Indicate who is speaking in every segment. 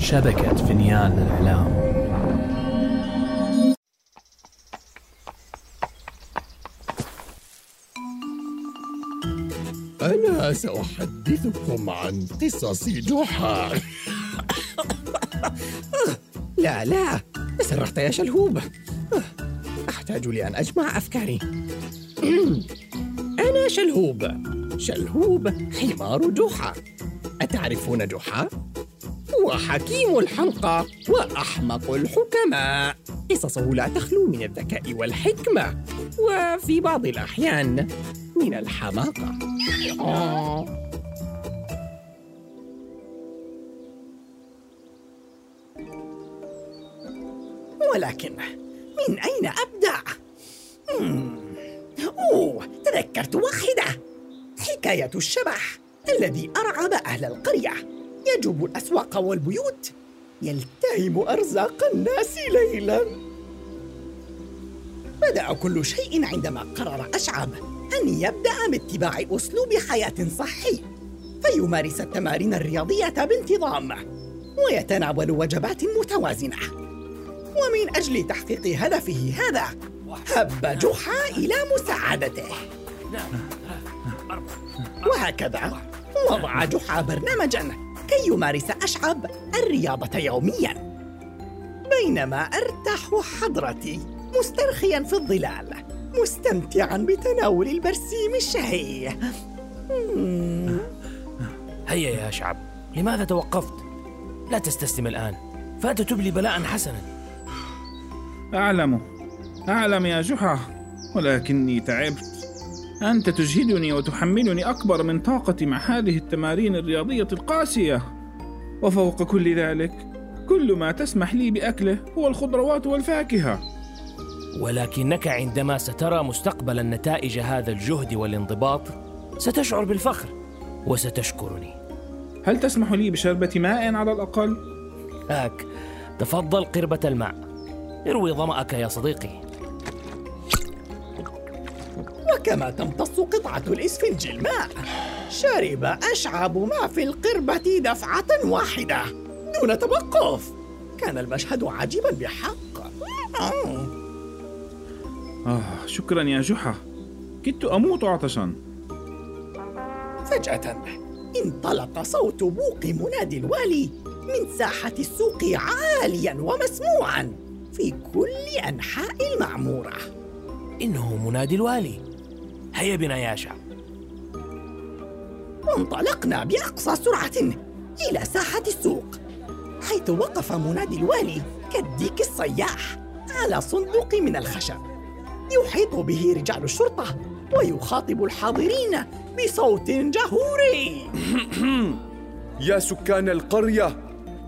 Speaker 1: شبكة فنيان الإعلام
Speaker 2: أنا سأحدثكم عن قصص جحا.
Speaker 3: لا لا تسرحت يا شلهوب. أحتاج لأن أجمع أفكاري. أنا شلهوب. شلهوب حمار جحا. أتعرفون جحا؟ هو حكيم الحلقة وأحمق الحكماء. قصصه لا تخلو من الذكاء والحكمة وفي بعض الأحيان من الحماقة. ولكن من أين أبدأ؟ أوه تذكرت واحدة. حكاية الشبح الذي أرعب أهل القرية. يجوب الأسواق والبيوت. يلتهم أرزاق الناس ليلاً. بدأ كل شيء عندما قرر أشعب أن يبدأ باتباع أسلوب حياة صحي فيمارس التمارين الرياضية بانتظام ويتناول وجبات متوازنة. ومن أجل تحقيق هدفه هذا هب جحا إلى مساعدته. وهكذا وضع جحا برنامجا. كي يمارس أشعب الرياضة يوميا بينما أرتاح حضرتي مسترخيا في الظلال مستمتعا بتناول البرسيم الشهي.
Speaker 4: هيا يا أشعب لماذا توقفت؟ لا تستسلم الآن فأنت تبلي بلاء حسنا
Speaker 5: أعلم أعلم يا جحا ولكني تعبت أنت تجهدني وتحملني أكبر من طاقتي مع هذه التمارين الرياضية القاسية. وفوق كل ذلك كل ما تسمح لي بأكله هو الخضروات والفاكهة.
Speaker 4: ولكنك عندما سترى مستقبلا نتائج هذا الجهد والانضباط ستشعر بالفخر وستشكرني.
Speaker 5: هل تسمح لي بشربة ماء على الأقل؟
Speaker 4: هاك تفضل قربة الماء. اروي ظمأك يا صديقي.
Speaker 3: وكما تمتص قطعة الإسفنج الماء. شرب أشعب ما في القربة دفعة واحدة دون توقف. كان المشهد عجيبا بحق.
Speaker 5: آه شكرا يا جحا. كدت أموت عطشا.
Speaker 3: فجأة انطلق صوت بوق منادي الوالي من ساحة السوق عاليا ومسموعا في كل أنحاء المعمورة.
Speaker 4: إنه منادي الوالي. هيا بنا يا شعب.
Speaker 3: وانطلقنا بأقصى سرعة إلى ساحة السوق حيث وقف منادي الوالي كالديك الصياح على صندوق من الخشب يحيط به رجال الشرطة ويخاطب الحاضرين بصوت جهوري.
Speaker 6: يا سكان القرية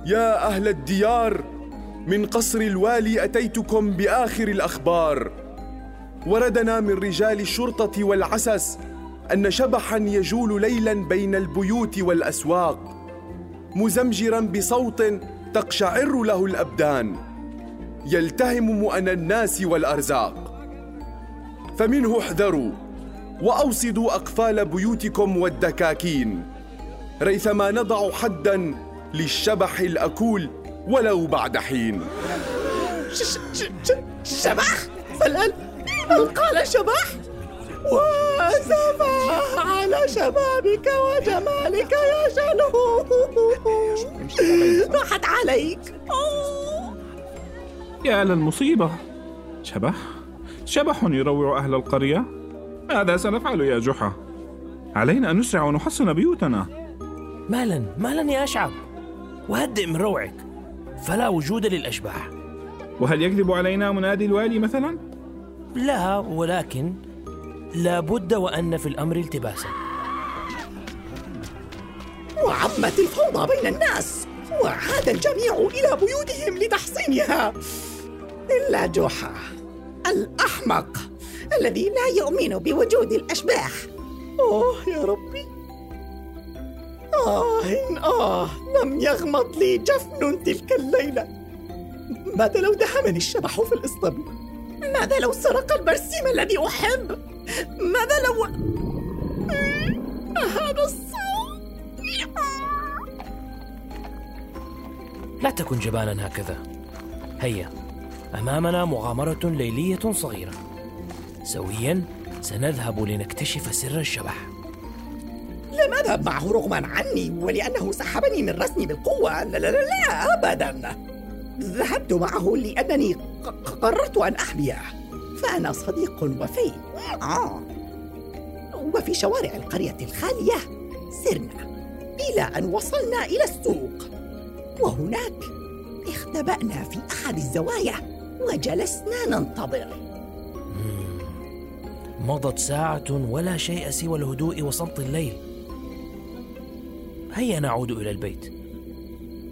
Speaker 6: يا أهل الديار من قصر الوالي أتيتكم بآخر الأخبار. وردنا من رجال الشرطة والعسس أن شبحا يجول ليلا بين البيوت والأسواق مزمجرا بصوت تقشعر له الأبدان يلتهم مؤن الناس والأرزاق. فمنه احذروا وأوصدوا أقفال بيوتكم والدكاكين ريثما نضع حدا للشبح الأكول ولو بعد حين.
Speaker 3: شبح؟ فالآن هل قال شبح؟ وسفح على شبابك وجمالك يا شلهوب راحت عليك.
Speaker 5: يا للمصيبة شبح؟ شبح يروع أهل القرية؟ ماذا سنفعل يا جحا؟ علينا أن نسرع ونحصن بيوتنا.
Speaker 4: مالا مالا يا أشعب وهدئ من روعك. فلا وجود للأشباح.
Speaker 5: وهل يكذب علينا منادي الوالي مثلا؟
Speaker 4: لا ولكن لا بد وأن في الأمر التباسا.
Speaker 3: وعمت الفوضى بين الناس وعاد الجميع إلى بيوتهم لتحصينها. إلا جحا الأحمق الذي لا يؤمن بوجود الأشباح. أوه يا ربي. آه آه لم يغمض لي جفن تلك الليلة. ماذا لو دهمني الشبح في الإسطبل ماذا لو سرق البرسيم الذي أحب؟ ماذا لو هذا الصوت؟
Speaker 4: لا تكن جبانا هكذا. هيا أمامنا مغامرة ليلية صغيرة. سويا سنذهب لنكتشف سر الشبح.
Speaker 3: لم أذهب معه رغما عني ولأنه سحبني من رسمي بالقوة. لا لا لا, لا أبدا. ذهبت معه لأنني قررت أن أحميه فأنا صديق وفي. آه. وفي شوارع القرية الخالية. سرنا إلى أن وصلنا إلى السوق. وهناك اختبأنا في أحد الزوايا وجلسنا ننتظر.
Speaker 4: مضت ساعة ولا شيء سوى الهدوء وصمت الليل. هيا نعود إلى البيت.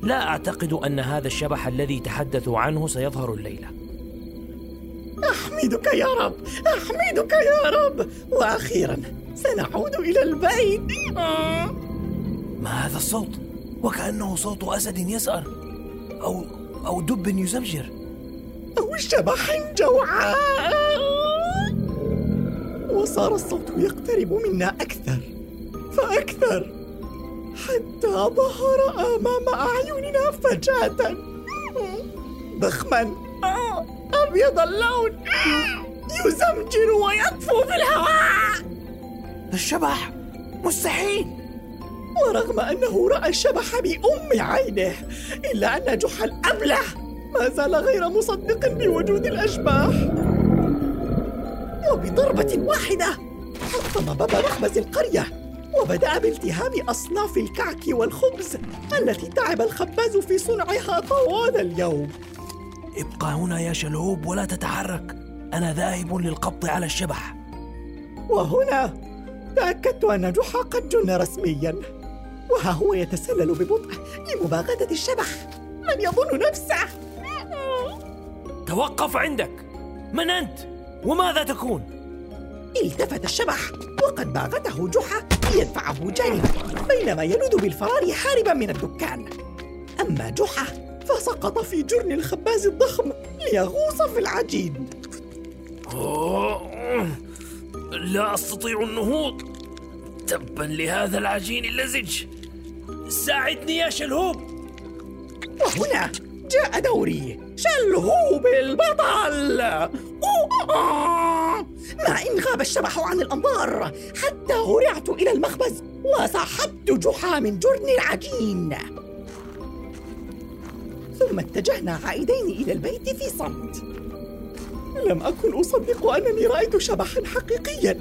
Speaker 4: لا أعتقد أن هذا الشبح الذي تحدثوا عنه سيظهر الليلة.
Speaker 3: أحمدك يا رب أحمدك يا رب. وأخيرا سنعود إلى البيت.
Speaker 4: ما هذا الصوت؟ وكأنه صوت أسد يسأر أو أو دب يزمجر
Speaker 3: أو شبح جوعاء وصار الصوت يقترب منا أكثر فأكثر حتى ظهر أمام أعيننا فجأة. ضخما أبيض اللون يزمجر ويطفو في الهواء.
Speaker 4: الشبح مستحيل.
Speaker 3: ورغم أنه رأى الشبح بأم عينه إلا أن جحا الأبله ما زال غير مصدق بوجود الأشباح. وبضربة واحدة حطم باب مخبز القرية وبدأ بالتهام أصناف الكعك والخبز التي تعب الخباز في صنعها طوال اليوم.
Speaker 4: ابقى هنا يا شلهوب ولا تتحرك. أنا ذاهب للقبض على الشبح.
Speaker 3: وهنا تأكدت أن جحا قد جن رسميا. وها هو يتسلل ببطء لمباغتة الشبح. من يظن نفسه؟
Speaker 4: توقف عندك. من أنت؟ وماذا تكون؟
Speaker 3: التفت الشبح وقد باغته جحا ليدفعه جانبا بينما يلوذ بالفرار هاربا من الدكان. أما جحا فسقط في جرن الخباز الضخم ليغوص في العجين.
Speaker 4: لا أستطيع النهوض. تبا لهذا العجين اللزج. ساعدني يا شلهوب.
Speaker 3: وهنا جاء دوري. شلهوب البطل! مع إن غاب الشبح عن الأنظار حتى هرعت إلى المخبز وسحبت جحا من جرن العجين. ثم اتجهنا عائدين إلى البيت في صمت. لم أكن أصدق أنني رأيت شبحا حقيقيا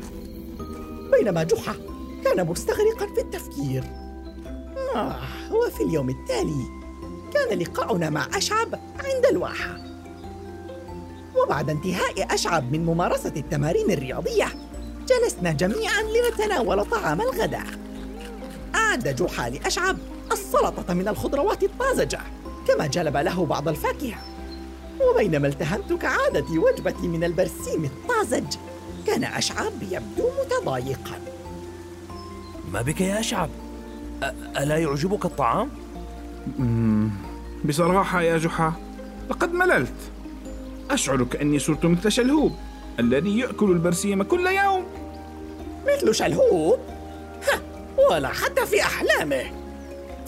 Speaker 3: بينما جحا كان مستغرقا في التفكير. آه وفي اليوم التالي كان لقاؤنا مع أشعب عند الواحة. وبعد انتهاء أشعب من ممارسة التمارين الرياضية جلسنا جميعا لنتناول طعام الغداء. أعد جحا لأشعب السلطة من الخضروات الطازجة. كما جلب له بعض الفاكهة. وبينما التهمت كعادتي وجبتي من البرسيم الطازج. كان أشعب يبدو متضايقا.
Speaker 4: ما بك يا أشعب؟ ألا يعجبك الطعام؟
Speaker 5: بصراحة يا جحا لقد مللت. أشعر كأني صرت مثل شلهوب الذي يأكل البرسيم كل يوم.
Speaker 3: مثل شلهوب؟ ها ولا حتى في أحلامه.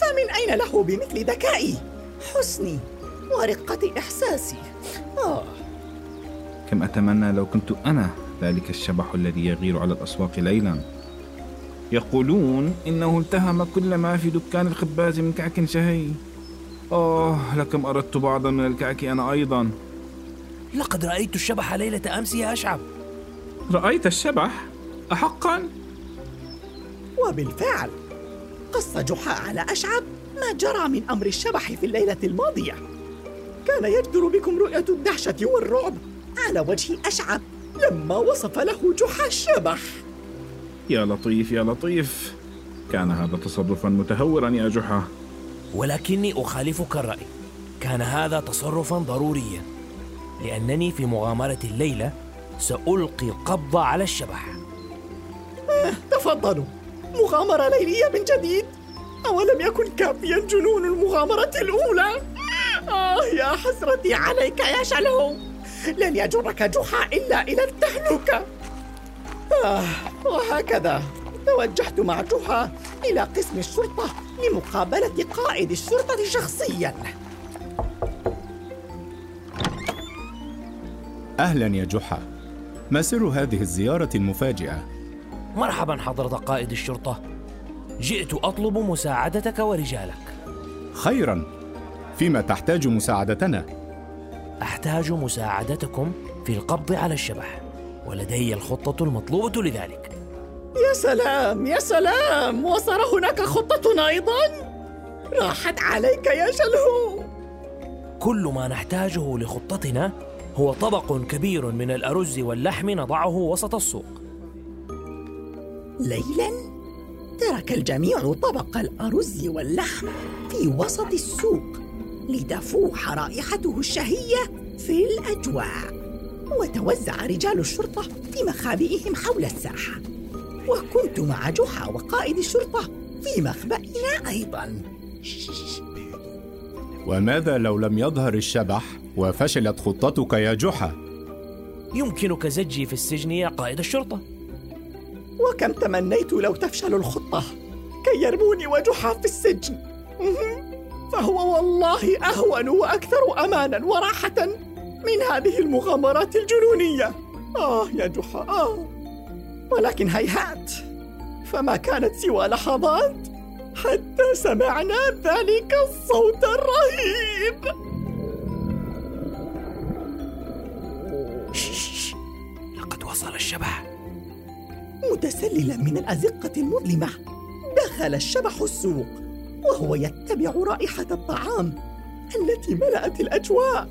Speaker 3: فمن أين له بمثل ذكائي؟ حسني ورقة إحساسي. آه.
Speaker 5: كم أتمنى لو كنت أنا ذلك الشبح الذي يغير على الأسواق ليلا. يقولون إنه التهم كل ما في دكان الخباز من كعك شهي. آه لكم أردت بعضا من الكعك أنا أيضا.
Speaker 4: لقد رأيت الشبح ليلة أمس يا أشعب.
Speaker 5: رأيت الشبح؟ أحقا؟
Speaker 3: وبالفعل قص جحا على أشعب ما جرى من أمر الشبح في الليلة الماضية. كان يجدر بكم رؤية الدهشة والرعب على وجه أشعب لما وصف له جحا الشبح.
Speaker 5: يا لطيف يا لطيف. كان هذا تصرفا متهورا يا جحا.
Speaker 4: ولكني أخالفك الرأي. كان هذا تصرفا ضروريا. لأنني في مغامرة الليلة سألقي القبض على الشبح.
Speaker 3: تفضلوا. مغامرة ليلية من جديد. أولم يكن كافيا جنون المغامرة الأولى؟ آه يا حسرتي عليك يا شلهو لن يجرك جحا إلا إلى التهلكة آه وهكذا. توجهت مع جحا إلى قسم الشرطة لمقابلة قائد الشرطة شخصيا.
Speaker 7: أهلا يا جحا. ما سر هذه الزيارة المفاجئة؟
Speaker 4: مرحبا حضرة قائد الشرطة. جئت أطلب مساعدتك ورجالك.
Speaker 7: خيرا. فيما تحتاج مساعدتنا؟
Speaker 4: أحتاج مساعدتكم في القبض على الشبح ولدي الخطة المطلوبة لذلك.
Speaker 3: يا سلام يا سلام! وصار هناك خطة أيضا؟ راحت عليك يا جلهو!
Speaker 4: كل ما نحتاجه لخطتنا هو طبق كبير من الأرز واللحم نضعه وسط السوق.
Speaker 3: ليلا؟ ترك الجميع طبق الأرز واللحم في وسط السوق لتفوح رائحته الشهية في الأجواء. وتوزع رجال الشرطة في مخابئهم حول الساحة. وكنت مع جحا وقائد الشرطة في مخبئنا أيضا.
Speaker 7: وماذا لو لم يظهر الشبح وفشلت خطتك يا جحا؟
Speaker 4: يمكنك زجي في السجن يا قائد الشرطة.
Speaker 3: وكم تمنيت لو تفشل الخطة كي يرموني وجحا في السجن. فهو والله أهون وأكثر أمانا وراحة من هذه المغامرات الجنونية. آه يا جحا آه. ولكن هيهات فما كانت سوى لحظات حتى سمعنا ذلك الصوت الرهيب.
Speaker 4: لقد وصل الشبح
Speaker 3: متسللا من الأزقة المظلمة دخل الشبح السوق وهو يتبع رائحة الطعام التي ملأت الأجواء.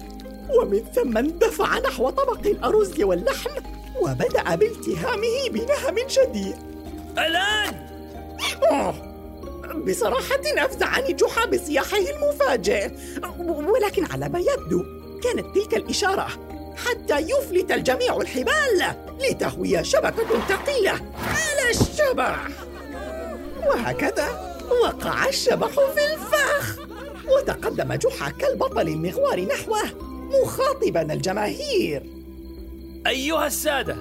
Speaker 3: ومن ثم اندفع نحو طبق الأرز واللحم وبدأ بالتهامه بنهم شديد.
Speaker 4: ألآن!
Speaker 3: أوه. بصراحة أفزعني جحا بصياحه المفاجئ. ولكن على ما يبدو كانت تلك الإشارة حتى يفلت الجميع الحبال. لتهوي شبكة ثقيلة على الشبح وهكذا وقع الشبح في الفخ. وتقدم جحا كالبطل المغوار نحوه مخاطبا الجماهير.
Speaker 4: أيها السادة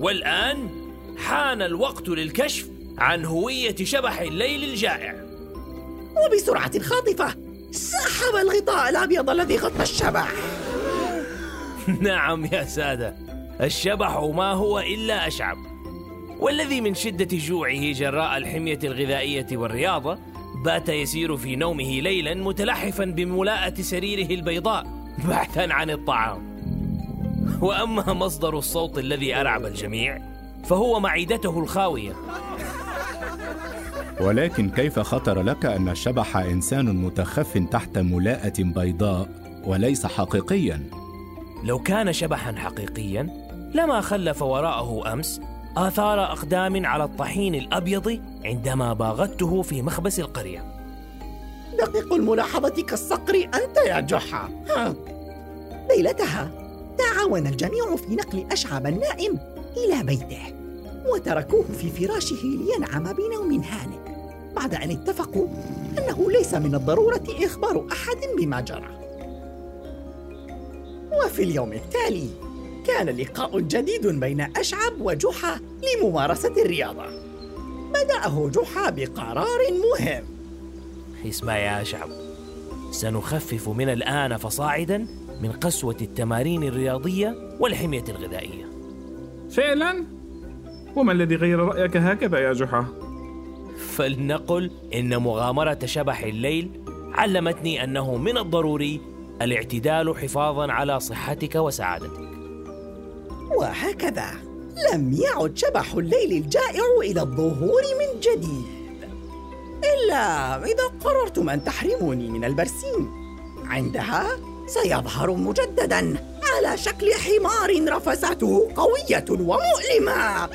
Speaker 4: والآن حان الوقت للكشف عن هوية شبح الليل الجائع.
Speaker 3: وبسرعة خاطفة سحب الغطاء الأبيض الذي غطى الشبح.
Speaker 4: نعم يا سادة. الشبح ما هو إلا أشعب. والذي من شدة جوعه جراء الحمية الغذائية والرياضة بات يسير في نومه ليلا متلحفا بملاءة سريره البيضاء بحثا عن الطعام. وأما مصدر الصوت الذي أرعب الجميع فهو معدته الخاوية.
Speaker 7: ولكن كيف خطر لك أن الشبح إنسان متخف تحت ملاءة بيضاء وليس حقيقيا؟
Speaker 4: لو كان شبحا حقيقيا لما خلف وراءه أمس آثار أقدام على الطحين الأبيض عندما باغته في مخبز القرية
Speaker 3: دقيق الملاحظة كالصقر أنت يا جحا ها. ليلتها تعاون الجميع في نقل أشعب النائم إلى بيته وتركوه في فراشه لينعم بنوم هانئ بعد أن اتفقوا أنه ليس من الضرورة إخبار أحد بما جرى وفي اليوم التالي كان لقاء جديد بين أشعب وجحا لممارسة الرياضة. بدأه جحا بقرار مهم.
Speaker 4: اسمع يا أشعب. سنخفف من الآن فصاعدا من قسوة التمارين الرياضية والحمية الغذائية.
Speaker 5: فعلا؟ وما الذي غير رأيك هكذا يا جحا؟
Speaker 4: فلنقل إن مغامرة شبح الليل علمتني أنه من الضروري الاعتدال حفاظا على صحتك وسعادتك.
Speaker 3: وهكذا. لم يعد شبح الليل الجائع إلى الظهور من جديد. إلا إذا قررتم أن تحرموني من البرسيم. عندها سيظهر مجددا على شكل حمار رفسته قوية ومؤلمة.